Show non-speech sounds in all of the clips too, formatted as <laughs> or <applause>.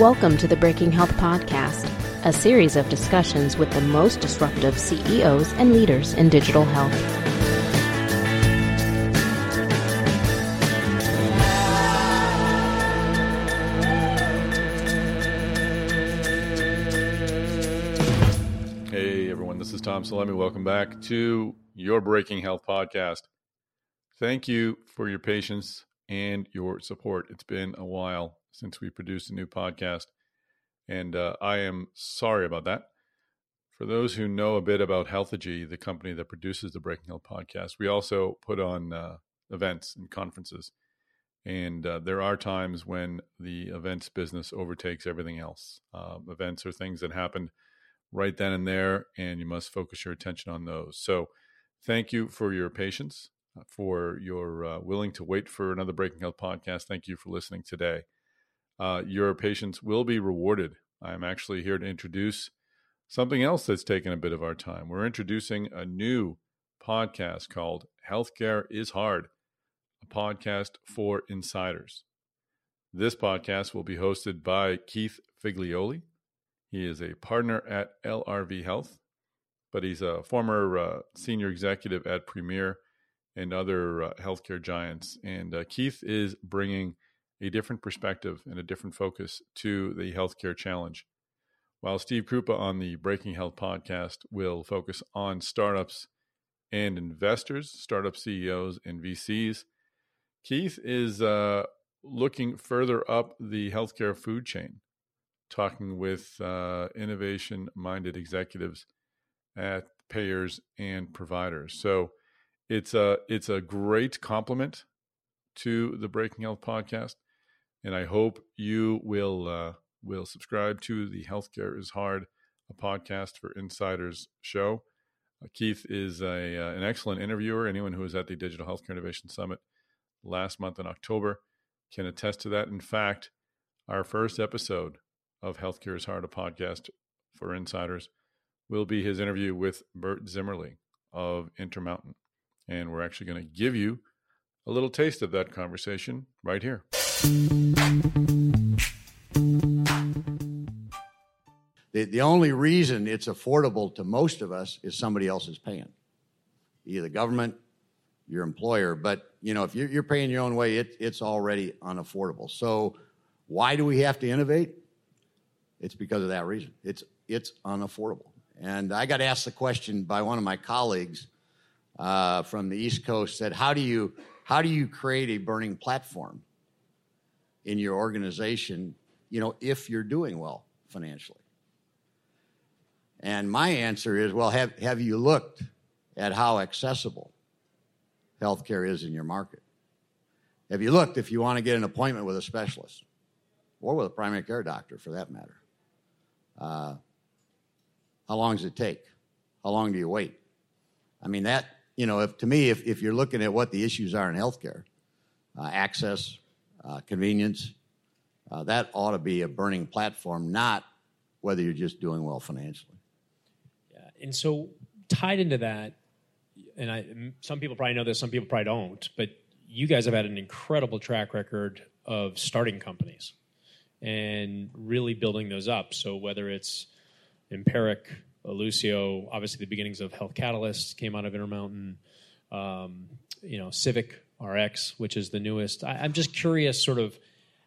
Welcome to the Breaking Health Podcast, a series of discussions with the most disruptive CEOs and leaders in digital health. Hey everyone, this is Tom Salemi. Welcome back to your Breaking Health Podcast. Thank you for your patience and your support. It's been a while since we produced a new podcast, and uh, I am sorry about that. For those who know a bit about Healthegy, the company that produces the Breaking Health podcast, we also put on uh, events and conferences. And uh, there are times when the events business overtakes everything else. Um, events are things that happen right then and there, and you must focus your attention on those. So, thank you for your patience, uh, for your uh, willing to wait for another Breaking Health podcast. Thank you for listening today. Uh, your patience will be rewarded. I'm actually here to introduce something else that's taken a bit of our time. We're introducing a new podcast called Healthcare is Hard, a podcast for insiders. This podcast will be hosted by Keith Figlioli. He is a partner at LRV Health, but he's a former uh, senior executive at Premier and other uh, healthcare giants. And uh, Keith is bringing a different perspective and a different focus to the healthcare challenge. While Steve Krupa on the Breaking Health podcast will focus on startups and investors, startup CEOs and VCs, Keith is uh, looking further up the healthcare food chain, talking with uh, innovation minded executives at payers and providers. So it's a it's a great complement to the Breaking Health podcast and I hope you will uh, will subscribe to the Healthcare is Hard, a podcast for insiders show. Uh, Keith is a uh, an excellent interviewer. Anyone who was at the Digital Healthcare Innovation Summit last month in October can attest to that. In fact, our first episode of Healthcare is Hard, a podcast for insiders, will be his interview with Bert Zimmerli of Intermountain. And we're actually going to give you a little taste of that conversation right here. The, the only reason it's affordable to most of us is somebody else is paying. Either the government, your employer. But, you know, if you're, you're paying your own way, it, it's already unaffordable. So why do we have to innovate? It's because of that reason. It's, it's unaffordable. And I got asked the question by one of my colleagues uh, from the East Coast said, how do you, how do you create a burning platform in your organization, you know, if you're doing well financially? And my answer is, well, have, have you looked at how accessible healthcare is in your market? Have you looked if you want to get an appointment with a specialist or with a primary care doctor for that matter? Uh, how long does it take? How long do you wait? I mean, that, you know, if, to me, if, if you're looking at what the issues are in healthcare, uh, access, uh, convenience, uh, that ought to be a burning platform, not whether you're just doing well financially. Yeah, and so tied into that, and I, some people probably know this, some people probably don't, but you guys have had an incredible track record of starting companies and really building those up. So whether it's Empiric, Lucio, obviously the beginnings of Health Catalyst came out of Intermountain, um, you know, Civica RX, which is the newest. I, I'm just curious, sort of,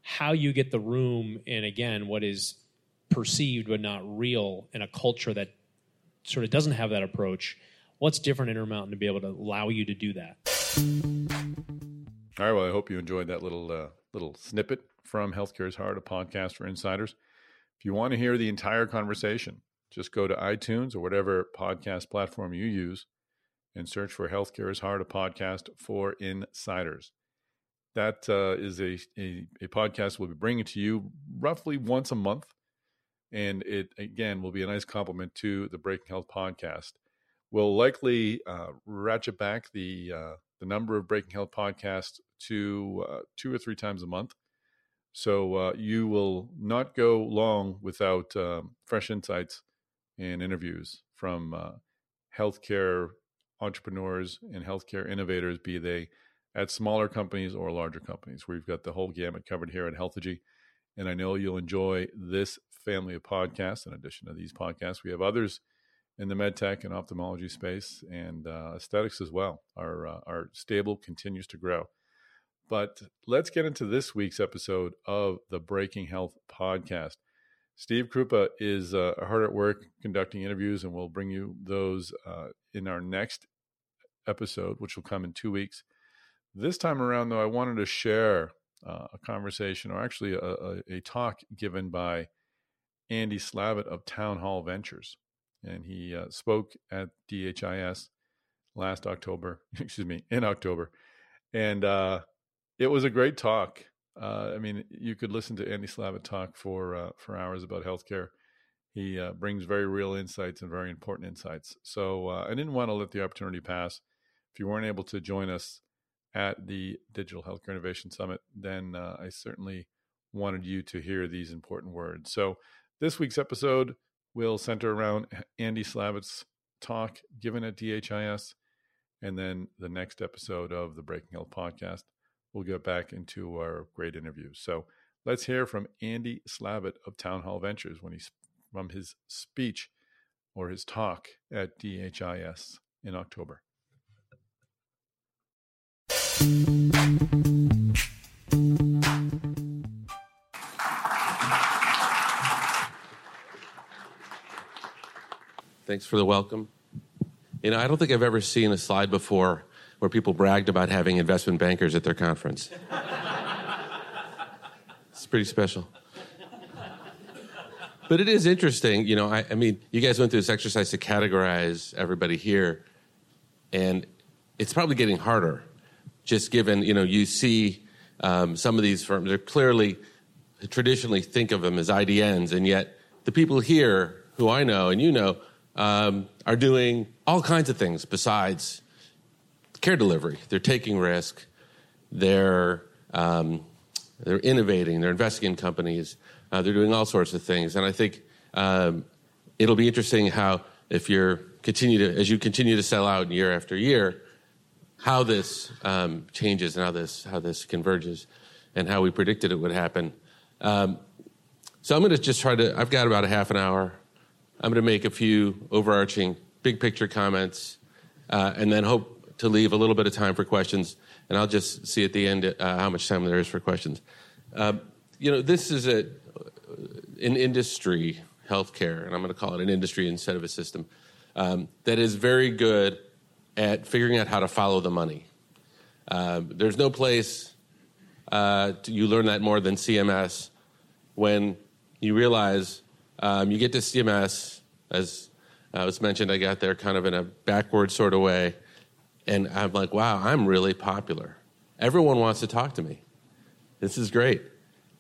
how you get the room, and again, what is perceived but not real in a culture that sort of doesn't have that approach. What's different in Intermountain to be able to allow you to do that? All right. Well, I hope you enjoyed that little uh, little snippet from Healthcare is Hard, a podcast for insiders. If you want to hear the entire conversation, just go to iTunes or whatever podcast platform you use and search for Healthcare is Hard, a podcast for insiders. That uh, is a, a, a podcast we'll be bringing to you roughly once a month. And it, again, will be a nice complement to the Breaking Health podcast. We'll likely uh, ratchet back the, uh, the number of Breaking Health podcasts to uh, two or three times a month. So uh, you will not go long without um, fresh insights and interviews from uh, healthcare entrepreneurs and healthcare innovators, be they at smaller companies or larger companies. We've got the whole gamut covered here at Healthegy. And I know you'll enjoy this family of podcasts. In addition to these podcasts, we have others in the medtech and ophthalmology space and uh, aesthetics as well. Our, uh, our stable continues to grow. But let's get into this week's episode of the Breaking Health podcast. Steve Krupa is uh, hard at work conducting interviews, and we'll bring you those uh, in our next episode, which will come in two weeks. This time around, though, I wanted to share uh, a conversation, or actually a, a, a, talk given by Andy Slavitt of Town Hall Ventures, and he uh, spoke at DHIS last October. <laughs> excuse me, in October, and uh, it was a great talk. Uh, I mean, you could listen to Andy Slavitt talk for uh, for hours about healthcare. He uh, brings very real insights and very important insights. So I didn't want to let the opportunity pass. If you weren't able to join us at the Digital Healthcare Innovation Summit, then uh, I certainly wanted you to hear these important words. So this week's episode will center around Andy Slavitt's talk given at DHIS, and then the next episode of the Breaking Health podcast we'll get back into our great interviews. So let's hear from Andy Slavitt of Town Hall Ventures when he's from his speech or his talk at DHIS in October. Thanks for the welcome. You know, I don't think I've ever seen a slide before where people bragged about having investment bankers at their conference. <laughs> it's pretty special. But it is interesting, you know. I, I, mean, you guys went through this exercise to categorize everybody here, and it's probably getting harder, just given you know you see um, some of these firms They're clearly traditionally think of them as IDNs, and yet the people here who I know and you know um, are doing all kinds of things besides care delivery. They're taking risk. They're um, they're innovating. They're investing in companies. Uh, they're doing all sorts of things. And I think um, it'll be interesting how if you're continue to as you continue to sell out year after year, how this um, changes and how this how this converges, and how we predicted it would happen. Um, so I'm going to just try to. I've got about a half an hour. I'm going to make a few overarching big picture comments, uh, and then hope to leave a little bit of time for questions, and I'll just see at the end uh, how much time there is for questions. Uh, you know, this is a, an industry, healthcare, and I'm going to call it an industry instead of a system, um, that is very good at figuring out how to follow the money. Um, there's no place uh, to, you learn that more than CMS when you realize um, you get to CMS, as uh, was mentioned, I got there kind of in a backward sort of way. And I'm like, wow, I'm really popular. Everyone wants to talk to me. This is great.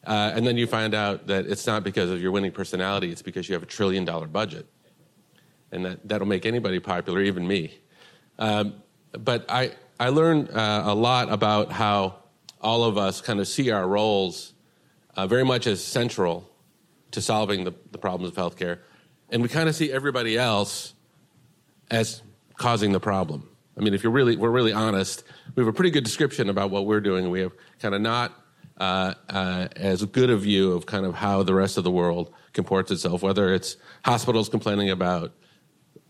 Uh, and then you find out that it's not because of your winning personality, it's because you have a trillion dollar budget. And that, that'll make anybody popular, even me. Um, but I, I learned uh, a lot about how all of us kind of see our roles uh, very much as central to solving the, the problems of healthcare. And we kind of see everybody else as causing the problem. I mean, if you're really, we're really honest, we have a pretty good description about what we're doing. We have kind of not uh, uh, as good a view of kind of how the rest of the world comports itself, whether it's hospitals complaining about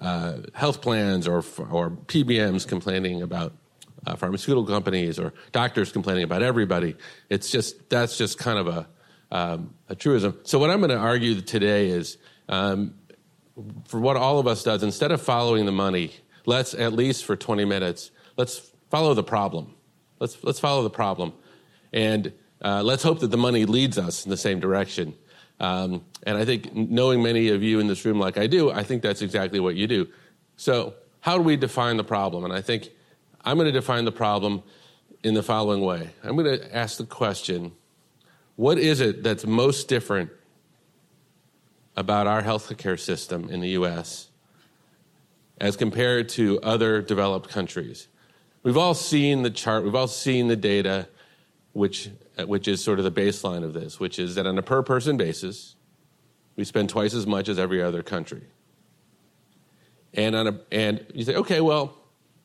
uh, health plans or, or PBMs complaining about uh, pharmaceutical companies or doctors complaining about everybody. It's just, that's just kind of a, um, a truism. So what I'm going to argue today is, um, for what all of us does, instead of following the money, let's at least for 20 minutes, let's follow the problem. Let's, let's follow the problem. And uh, let's hope that the money leads us in the same direction. Um, and I think knowing many of you in this room like I do, I think that's exactly what you do. So, how do we define the problem? And I think I'm going to define the problem in the following way I'm going to ask the question what is it that's most different about our healthcare system in the US as compared to other developed countries. We've all seen the chart, we've all seen the data, which, Uh, which is sort of the baseline of this, which is that on a per person basis, we spend twice as much as every other country. And, on a, and you say, okay, well,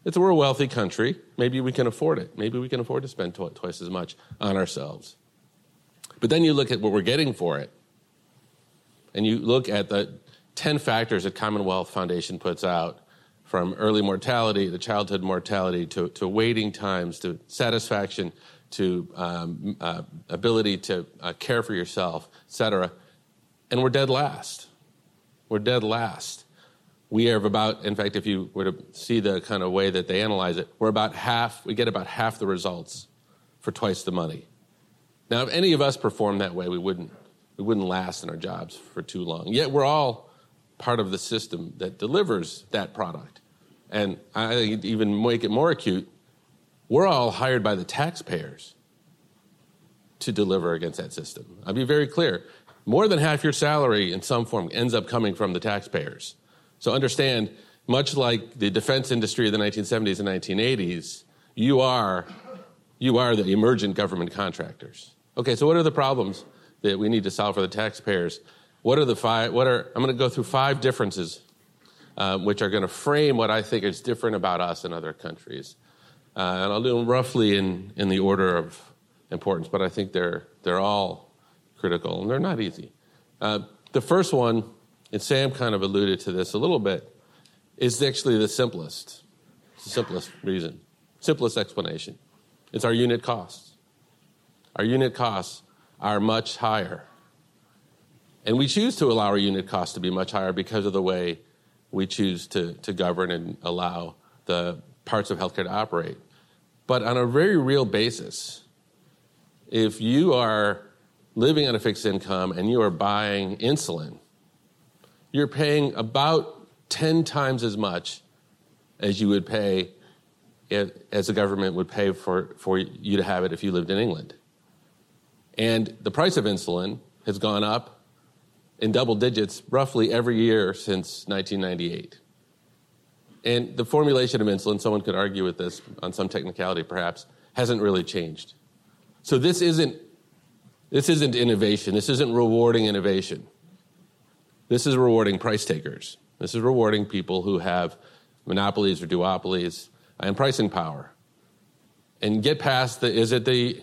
it's, we're a wealthy country. Maybe we can afford it. Maybe we can afford to spend tw- twice as much on ourselves. But then you look at what we're getting for it, and you look at the 10 factors that Commonwealth Foundation puts out from early mortality, the childhood mortality, to, to waiting times, to satisfaction, to um, uh, ability to uh, care for yourself, et cetera. And we're dead last. We're dead last. We have about, in fact, if you were to see the kind of way that they analyze it, we're about half, we get about half the results for twice the money. Now, if any of us performed that way, we wouldn't, we wouldn't last in our jobs for too long. Yet we're all part of the system that delivers that product. And I even make it more acute, we're all hired by the taxpayers to deliver against that system. I'll be very clear. More than half your salary in some form ends up coming from the taxpayers. So understand, much like the defense industry of the 1970s and 1980s, you are, you are the emergent government contractors. Okay, so what are the problems that we need to solve for the taxpayers? What are the five? What are I'm going to go through five differences, uh, which are going to frame what I think is different about us and other countries, uh, and I'll do them roughly in in the order of importance, but I think they're they're all critical and they're not easy. Uh, the first one, and Sam kind of alluded to this a little bit, is actually the simplest, the simplest reason, simplest explanation. It's our unit costs. Our unit costs are much higher and we choose to allow our unit costs to be much higher because of the way we choose to, to govern and allow the parts of healthcare to operate. But on a very real basis, if you are living on a fixed income and you are buying insulin, you're paying about 10 times as much as you would pay as the government would pay for, for you to have it if you lived in England. And the price of insulin has gone up in double digits roughly every year since 1998. And the formulation of insulin, someone could argue with this on some technicality perhaps, hasn't really changed. So this isn't, this isn't innovation. This isn't rewarding innovation. This is rewarding price takers. This is rewarding people who have monopolies or duopolies and pricing power. And get past the is it the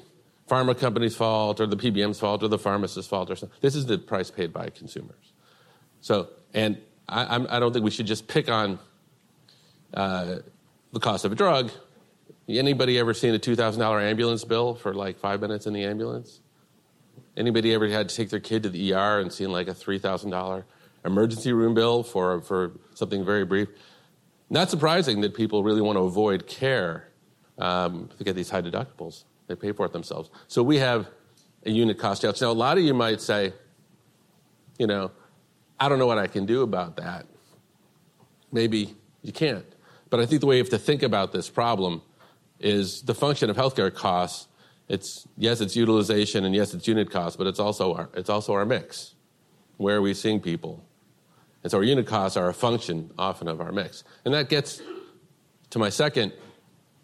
pharma company's fault or the PBM's fault or the pharmacist's fault or something. This is the price paid by consumers. So, and I, I don't think we should just pick on uh, the cost of a drug. Anybody ever seen a $2,000 ambulance bill for like five minutes in the ambulance? Anybody ever had to take their kid to the ER and seen like a $3,000 emergency room bill for, for something very brief? Not surprising that people really want to avoid care um, to get these high deductibles. They pay for it themselves. So we have a unit cost challenge. Now, a lot of you might say, you know, I don't know what I can do about that. Maybe you can't. But I think the way you have to think about this problem is the function of healthcare costs. It's yes, it's utilization, and yes, it's unit cost, but it's also our it's also our mix. Where are we seeing people? And so our unit costs are a function often of our mix. And that gets to my second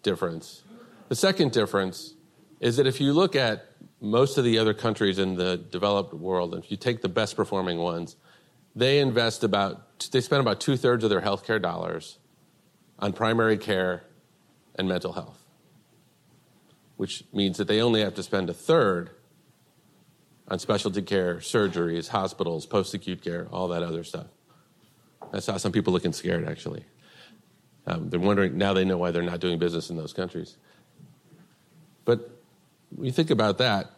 difference. The second difference is that if you look at most of the other countries in the developed world, and if you take the best performing ones, they invest about, they spend about two thirds of their healthcare dollars on primary care and mental health, which means that they only have to spend a third on specialty care, surgeries, hospitals, post acute care, all that other stuff. I saw some people looking scared actually. Um, they're wondering now they know why they're not doing business in those countries. But when you think about that,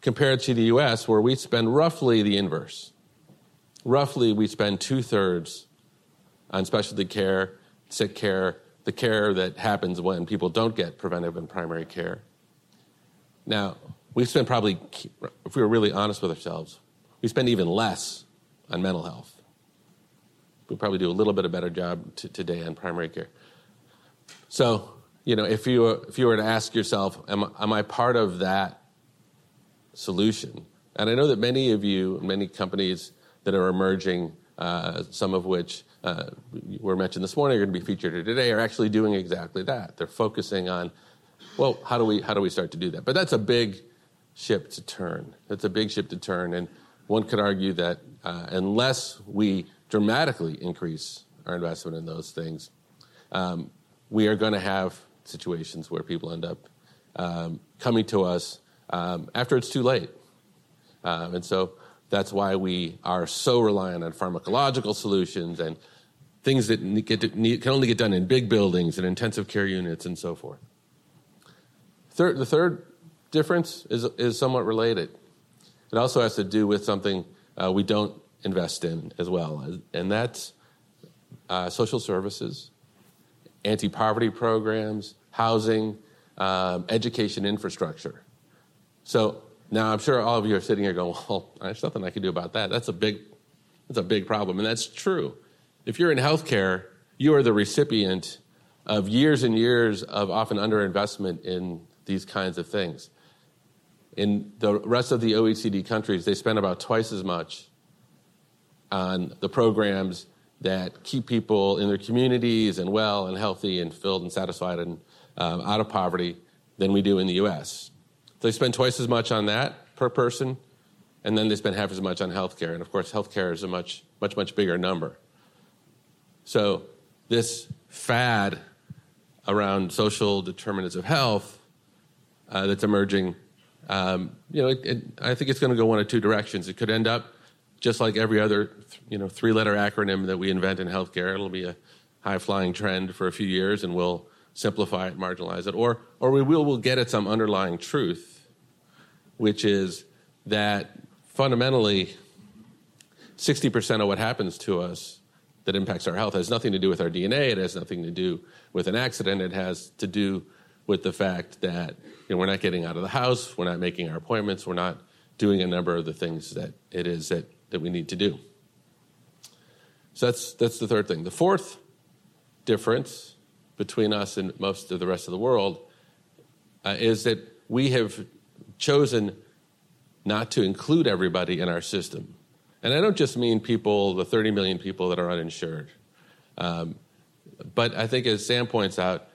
compared to the US, where we spend roughly the inverse. Roughly, we spend two thirds on specialty care, sick care, the care that happens when people don't get preventive and primary care. Now, we spend probably, if we were really honest with ourselves, we spend even less on mental health. We probably do a little bit of better job t- today on primary care. So, you know, if you were, if you were to ask yourself, am, am I part of that solution? And I know that many of you, many companies that are emerging, uh, some of which uh, were mentioned this morning, are going to be featured here today, are actually doing exactly that. They're focusing on, well, how do we how do we start to do that? But that's a big ship to turn. That's a big ship to turn, and one could argue that uh, unless we dramatically increase our investment in those things, um, we are going to have situations where people end up um, coming to us um, after it's too late. Um, and so that's why we are so reliant on pharmacological solutions and things that to, can only get done in big buildings and intensive care units and so forth. Third, the third difference is, is somewhat related. It also has to do with something uh, we don't invest in as well, and that's uh, social services, anti poverty programs, housing, um, education infrastructure. So now I'm sure all of you are sitting here going, <laughs> well, there's nothing I can do about that. That's a big, that's a big problem. And that's true. If you're in healthcare, you are the recipient of years and years of often underinvestment in these kinds of things. In the rest of the OECD countries, they spend about twice as much on the programs that keep people in their communities and well and healthy and filled and satisfied and um, out of poverty than we do in the US. They spend twice as much on that per person, and then they spend half as much on healthcare. And of course, healthcare is a much, much, much bigger number. So this fad around social determinants of health uh, that's emerging, um, you know, it, it, I think it's going to go one of two directions. It could end up just like every other, you know, three-letter acronym that we invent in healthcare. It'll be a high-flying trend for a few years, and we'll simplify it, marginalize it, or, or we will will get at some underlying truth, which is that fundamentally, 60% of what happens to us that impacts our health has nothing to do with our DNA. It has nothing to do with an accident. It has to do with the fact that you know, we're not getting out of the house, we're not making our appointments, we're not doing a number of the things that it is that, that we need to do. So that's, that's the third thing. The fourth difference between us and most of the rest of the world uh, is that we have chosen not to include everybody in our system. And I don't just mean people, the 30 million people that are uninsured. Um, but I think, as Sam points out,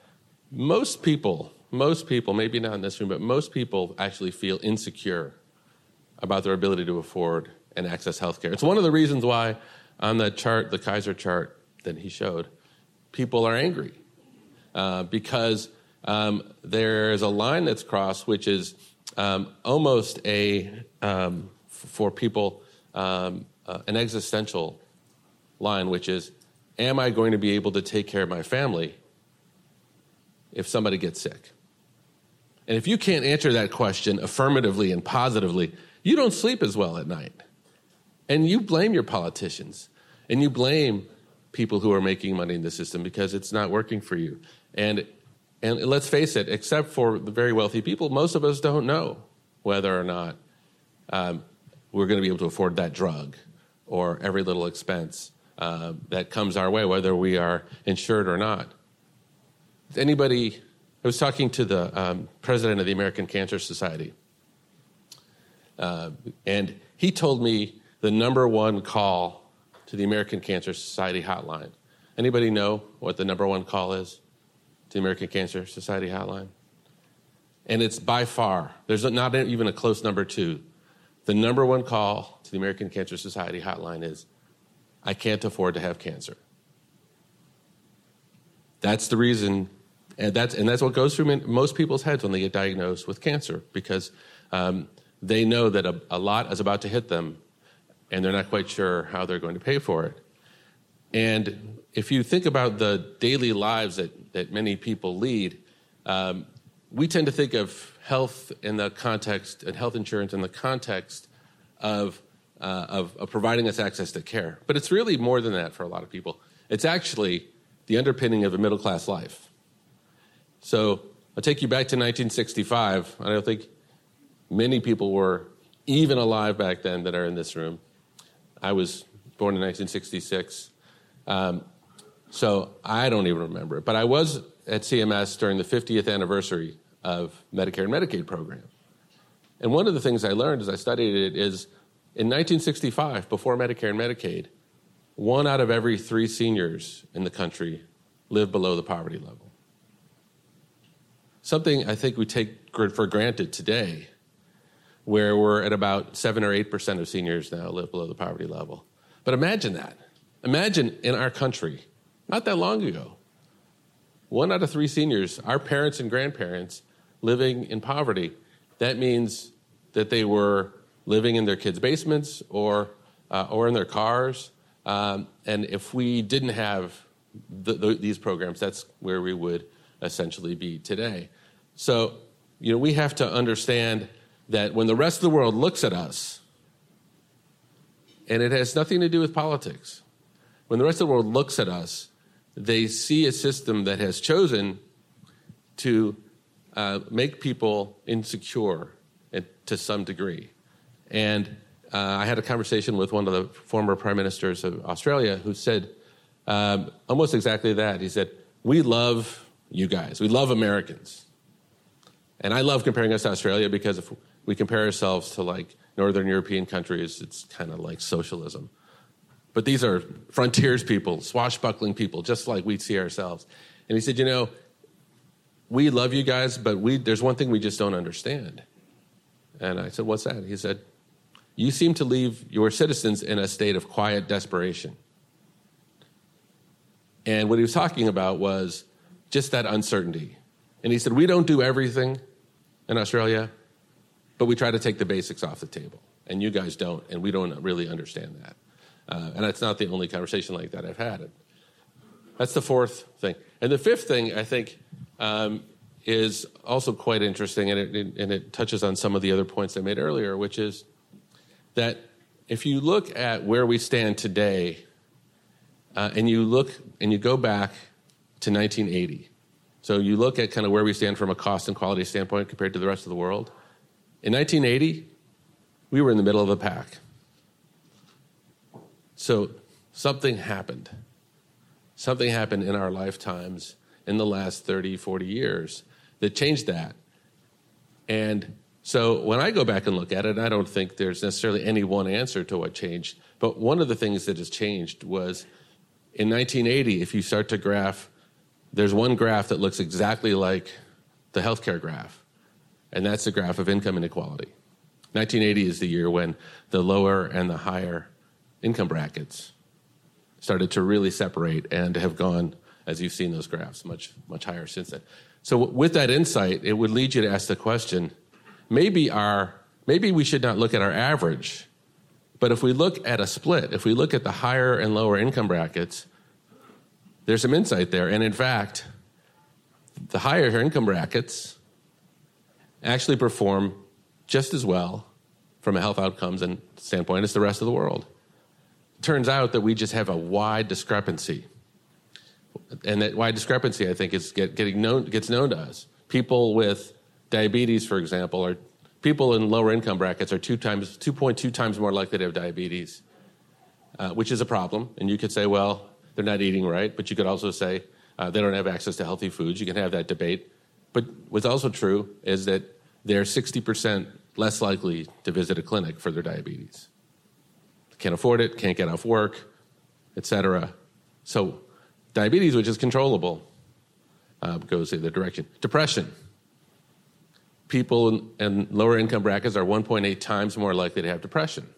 most people, most people, maybe not in this room, but most people actually feel insecure about their ability to afford and access health care. It's one of the reasons why, on the chart, the Kaiser chart that he showed, people are angry uh, because um, there's a line that's crossed, which is um, almost a um, for people um, uh, an existential line, which is, "Am I going to be able to take care of my family if somebody gets sick?" And if you can't answer that question affirmatively and positively, you don't sleep as well at night. And you blame your politicians and you blame people who are making money in the system because it's not working for you. And, and let's face it, except for the very wealthy people, most of us don't know whether or not um, we're going to be able to afford that drug or every little expense uh, that comes our way, whether we are insured or not. Anybody, I was talking to the um, president of the American Cancer Society, uh, and he told me the number one call to the American Cancer Society hotline. Anybody know what the number one call is? To the American Cancer Society hotline. And it's by far, there's not even a close number two. The number one call to the American Cancer Society hotline is I can't afford to have cancer. That's the reason, and that's, and that's what goes through most people's heads when they get diagnosed with cancer, because um, they know that a, a lot is about to hit them, and they're not quite sure how they're going to pay for it. And if you think about the daily lives that, that many people lead, um, we tend to think of health in the context and health insurance in the context of, uh, of, of providing us access to care. But it's really more than that for a lot of people. It's actually the underpinning of a middle class life. So I'll take you back to 1965. I don't think many people were even alive back then that are in this room. I was born in 1966. Um, so I don't even remember it. But I was at CMS during the 50th anniversary of Medicare and Medicaid program. And one of the things I learned as I studied it is in 1965, before Medicare and Medicaid, one out of every three seniors in the country lived below the poverty level. Something I think we take for granted today, where we're at about 7 or 8% of seniors now live below the poverty level. But imagine that. Imagine in our country, not that long ago, one out of three seniors, our parents and grandparents, living in poverty. That means that they were living in their kids' basements or, uh, or in their cars. Um, and if we didn't have the, the, these programs, that's where we would essentially be today. So, you know, we have to understand that when the rest of the world looks at us, and it has nothing to do with politics, when the rest of the world looks at us, they see a system that has chosen to uh, make people insecure to some degree. And uh, I had a conversation with one of the former prime ministers of Australia who said um, almost exactly that. He said, We love you guys, we love Americans. And I love comparing us to Australia because if we compare ourselves to like Northern European countries, it's kind of like socialism. But these are frontiers people, swashbuckling people, just like we see ourselves. And he said, You know, we love you guys, but we, there's one thing we just don't understand. And I said, What's that? He said, You seem to leave your citizens in a state of quiet desperation. And what he was talking about was just that uncertainty. And he said, We don't do everything in Australia, but we try to take the basics off the table. And you guys don't, and we don't really understand that. Uh, and that's not the only conversation like that I've had. That's the fourth thing. And the fifth thing, I think, um, is also quite interesting, and it, and it touches on some of the other points I made earlier, which is that if you look at where we stand today, uh, and you look and you go back to 1980, so you look at kind of where we stand from a cost and quality standpoint compared to the rest of the world. In 1980, we were in the middle of the pack. So something happened. Something happened in our lifetimes in the last 30, 40 years that changed that. And so when I go back and look at it, I don't think there's necessarily any one answer to what changed. But one of the things that has changed was in 1980, if you start to graph, there's one graph that looks exactly like the healthcare graph, and that's the graph of income inequality. 1980 is the year when the lower and the higher income brackets started to really separate and have gone, as you've seen those graphs, much, much higher since then. So, with that insight, it would lead you to ask the question maybe, our, maybe we should not look at our average, but if we look at a split, if we look at the higher and lower income brackets, there's some insight there. And in fact, the higher income brackets actually perform just as well from a health outcomes and standpoint as the rest of the world. Turns out that we just have a wide discrepancy and that wide discrepancy, I think, is get, getting known, gets known to us. People with diabetes, for example, are people in lower income brackets are two times, 2.2 times more likely to have diabetes, uh, which is a problem. And you could say, well, they're not eating right, but you could also say uh, they don't have access to healthy foods. You can have that debate. But what's also true is that they're 60% less likely to visit a clinic for their diabetes. Can't afford it, can't get off work, etc. So Diabetes, which is controllable, uh, goes the other direction. Depression. People in, in lower income brackets are 1.8 times more likely to have depression.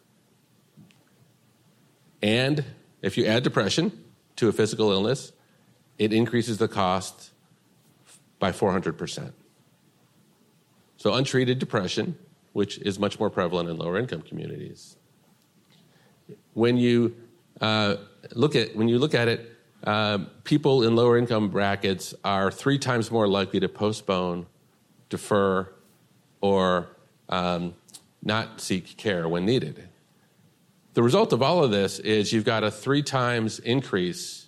And if you add depression to a physical illness, it increases the cost by 400%. So, untreated depression, which is much more prevalent in lower income communities. When you, uh, look, at, when you look at it um, people in lower income brackets are three times more likely to postpone, defer, or um, not seek care when needed. The result of all of this is you've got a three times increase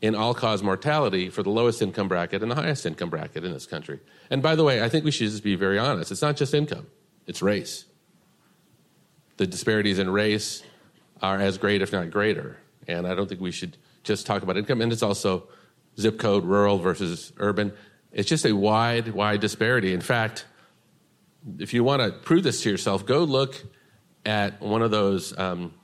in all cause mortality for the lowest income bracket and the highest income bracket in this country. And by the way, I think we should just be very honest. It's not just income, it's race. The disparities in race are as great, if not greater. And I don't think we should just talk about income, and it's also zip code, rural versus urban. It's just a wide, wide disparity. In fact, if you want to prove this to yourself, go look at one of those um,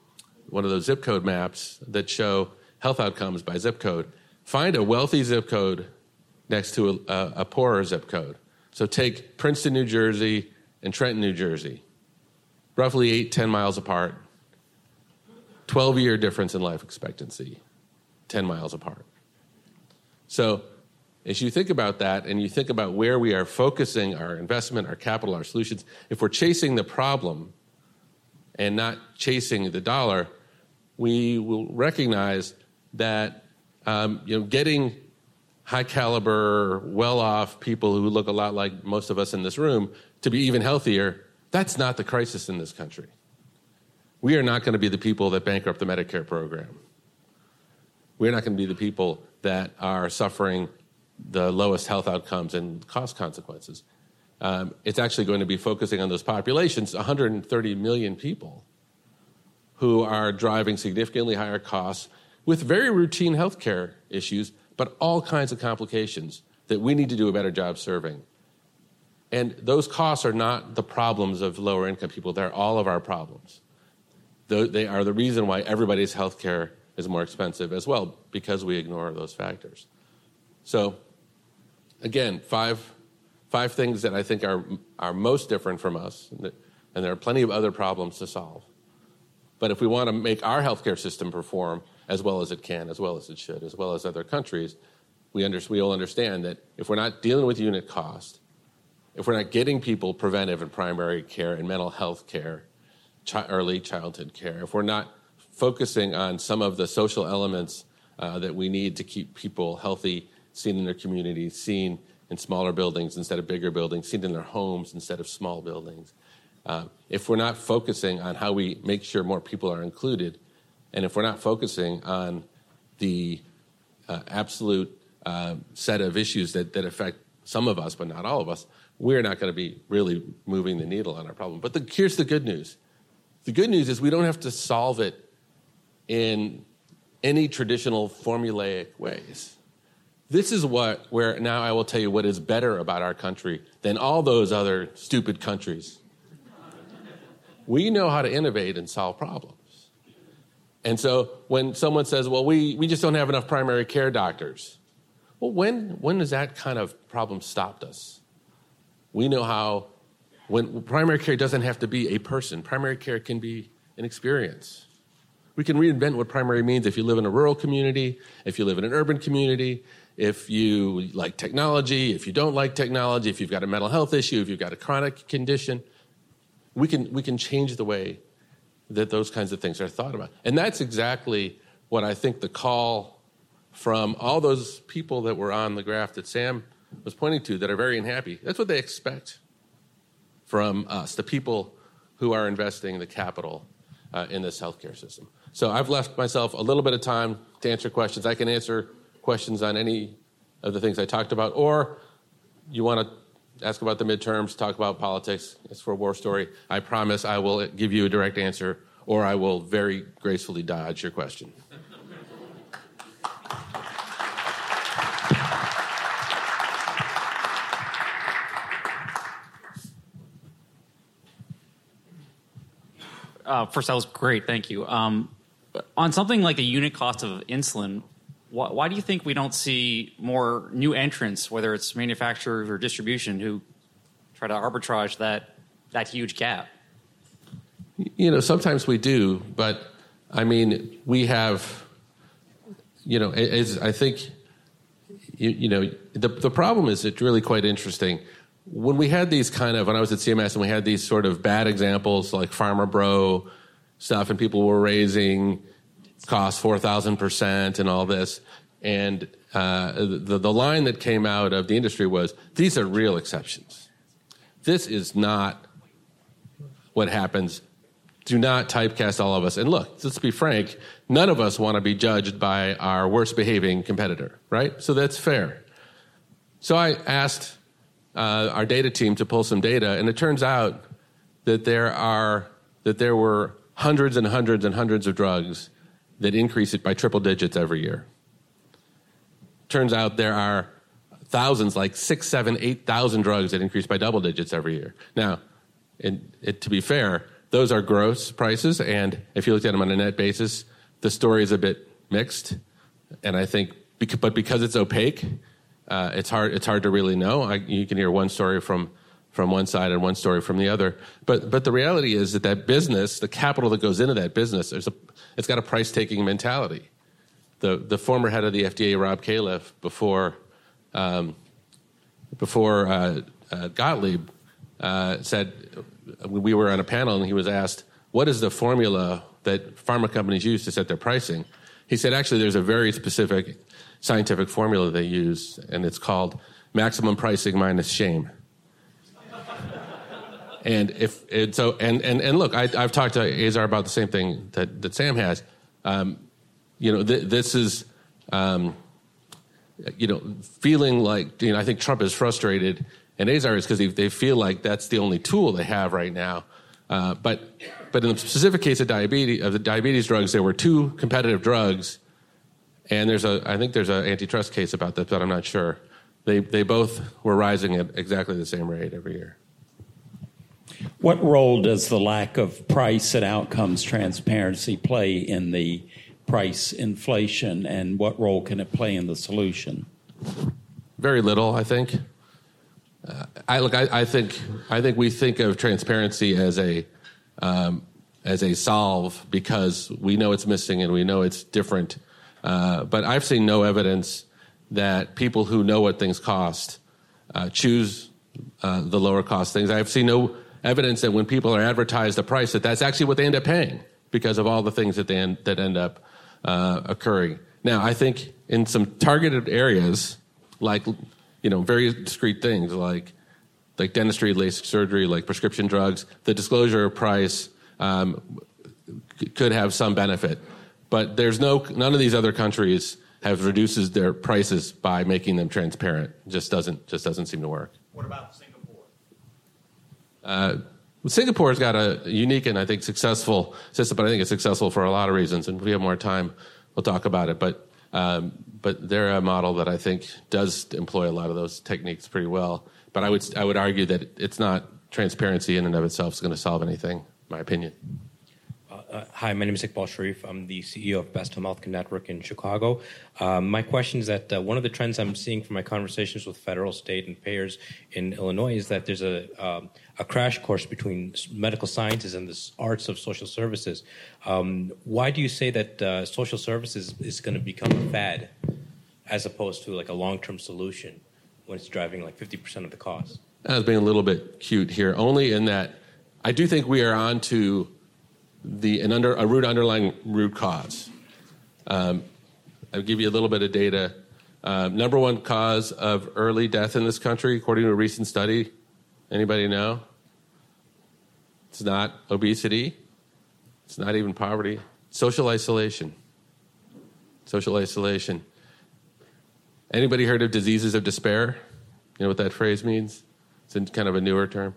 one of those zip code maps that show health outcomes by zip code. Find a wealthy zip code next to a, a poorer zip code. So take Princeton, New Jersey, and Trenton, New Jersey, roughly eight, ten miles apart. 12 year difference in life expectancy. 10 miles apart. So, as you think about that and you think about where we are focusing our investment, our capital, our solutions, if we're chasing the problem and not chasing the dollar, we will recognize that um, you know getting high caliber, well off people who look a lot like most of us in this room to be even healthier, that's not the crisis in this country. We are not going to be the people that bankrupt the Medicare program. We're not going to be the people that are suffering the lowest health outcomes and cost consequences. Um, it's actually going to be focusing on those populations 130 million people who are driving significantly higher costs with very routine healthcare issues, but all kinds of complications that we need to do a better job serving. And those costs are not the problems of lower income people, they're all of our problems. They are the reason why everybody's healthcare is more expensive as well, because we ignore those factors. So, again, five, five things that I think are, are most different from us, and there are plenty of other problems to solve. But if we want to make our healthcare system perform as well as it can, as well as it should, as well as other countries, we, under, we all understand that if we're not dealing with unit cost, if we're not getting people preventive and primary care and mental health care, early childhood care, if we're not focusing on some of the social elements uh, that we need to keep people healthy, seen in their communities, seen in smaller buildings instead of bigger buildings, seen in their homes instead of small buildings. Uh, if we're not focusing on how we make sure more people are included, and if we're not focusing on the uh, absolute uh, set of issues that, that affect some of us, but not all of us, we're not going to be really moving the needle on our problem. But the, here's the good news the good news is we don't have to solve it in any traditional formulaic ways. This is what, where now I will tell you what is better about our country than all those other stupid countries. we know how to innovate and solve problems. And so when someone says, well, we, we just don't have enough primary care doctors, well, when, when has that kind of problem stopped us? We know how, when primary care doesn't have to be a person, primary care can be an experience. We can reinvent what primary means if you live in a rural community, if you live in an urban community, if you like technology, if you don't like technology, if you've got a mental health issue, if you've got a chronic condition. We can, we can change the way that those kinds of things are thought about. And that's exactly what I think the call from all those people that were on the graph that Sam was pointing to that are very unhappy. That's what they expect from us, the people who are investing the capital uh, in this healthcare system. So I've left myself a little bit of time to answer questions. I can answer questions on any of the things I talked about, or you want to ask about the midterms, talk about politics. It's for a war story. I promise I will give you a direct answer, or I will very gracefully dodge your question. Uh, first, that was great. Thank you. Um, on something like the unit cost of insulin, why, why, do you think we don't see more new entrants, whether it's manufacturers or distribution, who try to arbitrage that that huge gap? You know, sometimes we do, but I mean, we have. You know, I think, you, you know, the the problem is it's really quite interesting when we had these kind of when I was at CMS and we had these sort of bad examples like Pharma Bro stuff, and people were raising thousand percent and all this, and uh, the the line that came out of the industry was these are real exceptions. This is not what happens. Do not typecast all of us. And look, let's be frank, none of us want to be judged by our worst behaving competitor, right? So that's fair. So I asked uh, our data team to pull some data, and it turns out that there are that there were hundreds and hundreds and hundreds of drugs that increase it by triple digits every year. Turns out there are thousands, like six, seven, eight thousand drugs that increase by double digits every year. Now, it, it, to be fair, those are gross prices, and if you looked at them on a net basis, the story is a bit mixed. And I think, but because it's opaque, uh, it's hard. It's hard to really know. I, you can hear one story from from one side and one story from the other. But but the reality is that that business, the capital that goes into that business, there's a, it's got a price taking mentality. The the former head of the FDA, Rob Califf, before um, before uh, uh, Gottlieb, uh, said we were on a panel and he was asked, what is the formula that pharma companies use to set their pricing? He said, actually, there's a very specific scientific formula they use, and it's called maximum pricing minus shame. And if and so and and and look, I, have talked to Azar about the same thing that that Sam has. Um, you know, th- this is. Um, you know, feeling like you know, I think Trump is frustrated, and Azar is because they, they feel like that's the only tool they have right now. Uh, but but in the specific case of diabetes of the diabetes drugs, there were two competitive drugs and there's a, I think there's an antitrust case about this, but I'm not sure. They, they both were rising at exactly the same rate every year. What role does the lack of price and outcomes transparency play in the price inflation, and what role can it play in the solution? Very little, I think. Uh, I look. I, I, think. I think we think of transparency as a um, as a solve because we know it's missing and we know it's different uh, but I've seen no evidence that people who know what things cost uh, choose uh, the lower cost things. I've seen no evidence that when people are advertised a price, that that's actually what they end up paying because of all the things that they end, that end up uh, occurring. Now, I think in some targeted areas, like you know, very discrete things like like dentistry, LASIK surgery, like prescription drugs, the disclosure of price um, could have some benefit. But there's no none of these other countries have reduces their prices by making them transparent. Just doesn't just doesn't seem to work. What about? Uh, Singapore's got a unique and I think successful system, but I think it's successful for a lot of reasons. And if we have more time, we'll talk about it. But um, but they're a model that I think does employ a lot of those techniques pretty well. But I would I would argue that it's not transparency in and of itself is going to solve anything. My opinion. Uh, hi, my name is Iqbal Sharif. I'm the CEO of Best Healthcare Network in Chicago. Um, my question is that uh, one of the trends I'm seeing from my conversations with federal, state, and payers in Illinois is that there's a, um, a crash course between medical sciences and the arts of social services. Um, why do you say that uh, social services is going to become a fad as opposed to like a long term solution when it's driving like 50% of the cost? I was being a little bit cute here, only in that I do think we are on to the an under a root underlying root cause. Um, I'll give you a little bit of data. Um, number one cause of early death in this country, according to a recent study. Anybody know? It's not obesity. It's not even poverty. Social isolation. Social isolation. Anybody heard of diseases of despair? You know what that phrase means? It's in kind of a newer term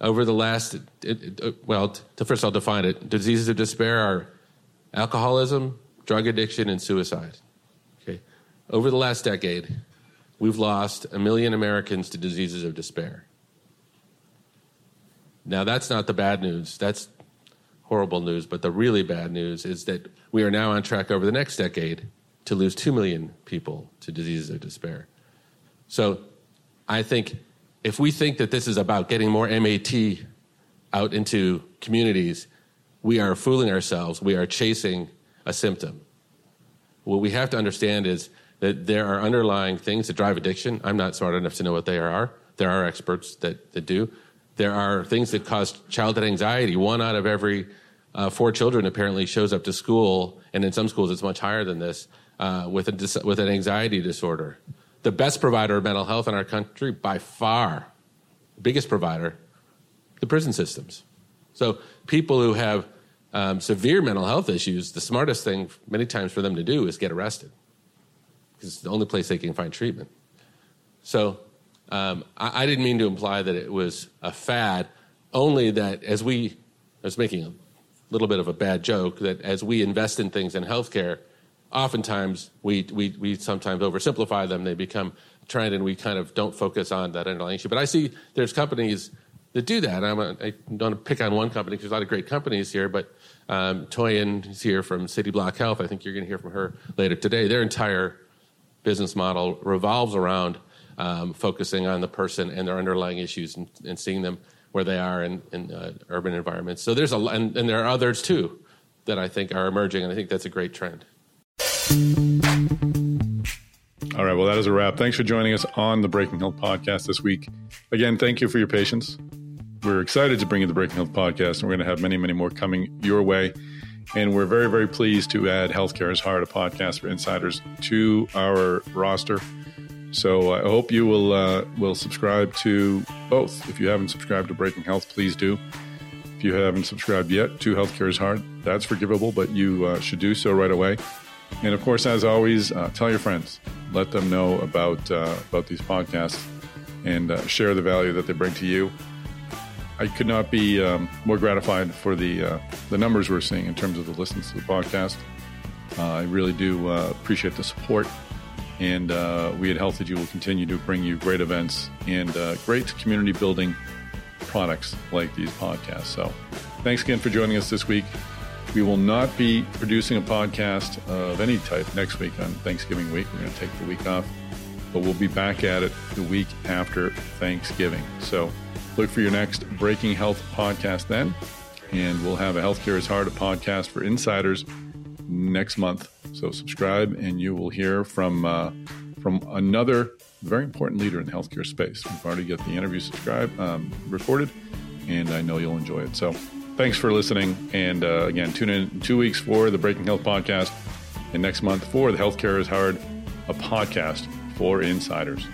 over the last, it, it, uh, well, to first I'll define it. Diseases of despair are alcoholism, drug addiction, and suicide. Okay. Over the last decade, we've lost a million Americans to diseases of despair. Now, that's not the bad news. That's horrible news. But the really bad news is that we are now on track over the next decade to lose 2 million people to diseases of despair. So I think if we think that this is about getting more MAT out into communities, we are fooling ourselves. We are chasing a symptom. What we have to understand is that there are underlying things that drive addiction. I'm not smart enough to know what they are. There are experts that, that do. There are things that cause childhood anxiety. One out of every uh, four children apparently shows up to school, and in some schools it's much higher than this, uh, with, a, with an anxiety disorder the best provider of mental health in our country by far, biggest provider, the prison systems. So people who have um, severe mental health issues, the smartest thing many times for them to do is get arrested because it's the only place they can find treatment. So um, I, I, didn't mean to imply that it was a fad, only that as we, I was making a little bit of a bad joke, that as we invest in things in healthcare, oftentimes we, we, we sometimes oversimplify them. They become trend and we kind of don't focus on that underlying issue. But I see there's companies that do that. I'm a, I don't want to pick on one company because there's a lot of great companies here, but um, Toyin is here from Cityblock Health. I think you're going to hear from her later today. Their entire business model revolves around um, focusing on the person and their underlying issues and, and seeing them where they are in, in uh, urban environments. So there's a and, and there are others too that I think are emerging, and I think that's a great trend. All right. Well, that is a wrap. Thanks for joining us on the Breaking Health podcast this week. Again, thank you for your patience. we're excited to bring you the Breaking Health podcast, and we're going to have many, many more coming your way. And we're very, very pleased to add Healthcare is Hard, a podcast for insiders, to our roster. So I hope you will uh, will subscribe to both. If you haven't subscribed to Breaking Health, please do. If you haven't subscribed yet to Healthcare is Hard, that's forgivable, but you uh, should do so right away. And of course, as always, uh, tell your friends, let them know about uh, about these podcasts, and uh, share the value that they bring to you. I could not be um, more gratified for the uh, the numbers we're seeing in terms of the listens to the podcast. Uh, I really do uh, appreciate the support, and we at Edu will continue to bring you great events and great community building products like these podcasts. So, thanks again for joining us this week. We will not be producing a podcast of any type next week on Thanksgiving week. We're going to take the week off, but we'll be back at it the week after Thanksgiving. So look for your next Breaking Health podcast then, and we'll have a Healthcare is Hard a podcast for insiders next month. So subscribe, and you will hear from uh, from another very important leader in the healthcare space. We've already got the interview subscribed, um, recorded, and I know you'll enjoy it. So thanks for listening. And uh, again, tune in, two weeks for the Breaking Health podcast, and next month for the Healthcare is Hard, a podcast for insiders.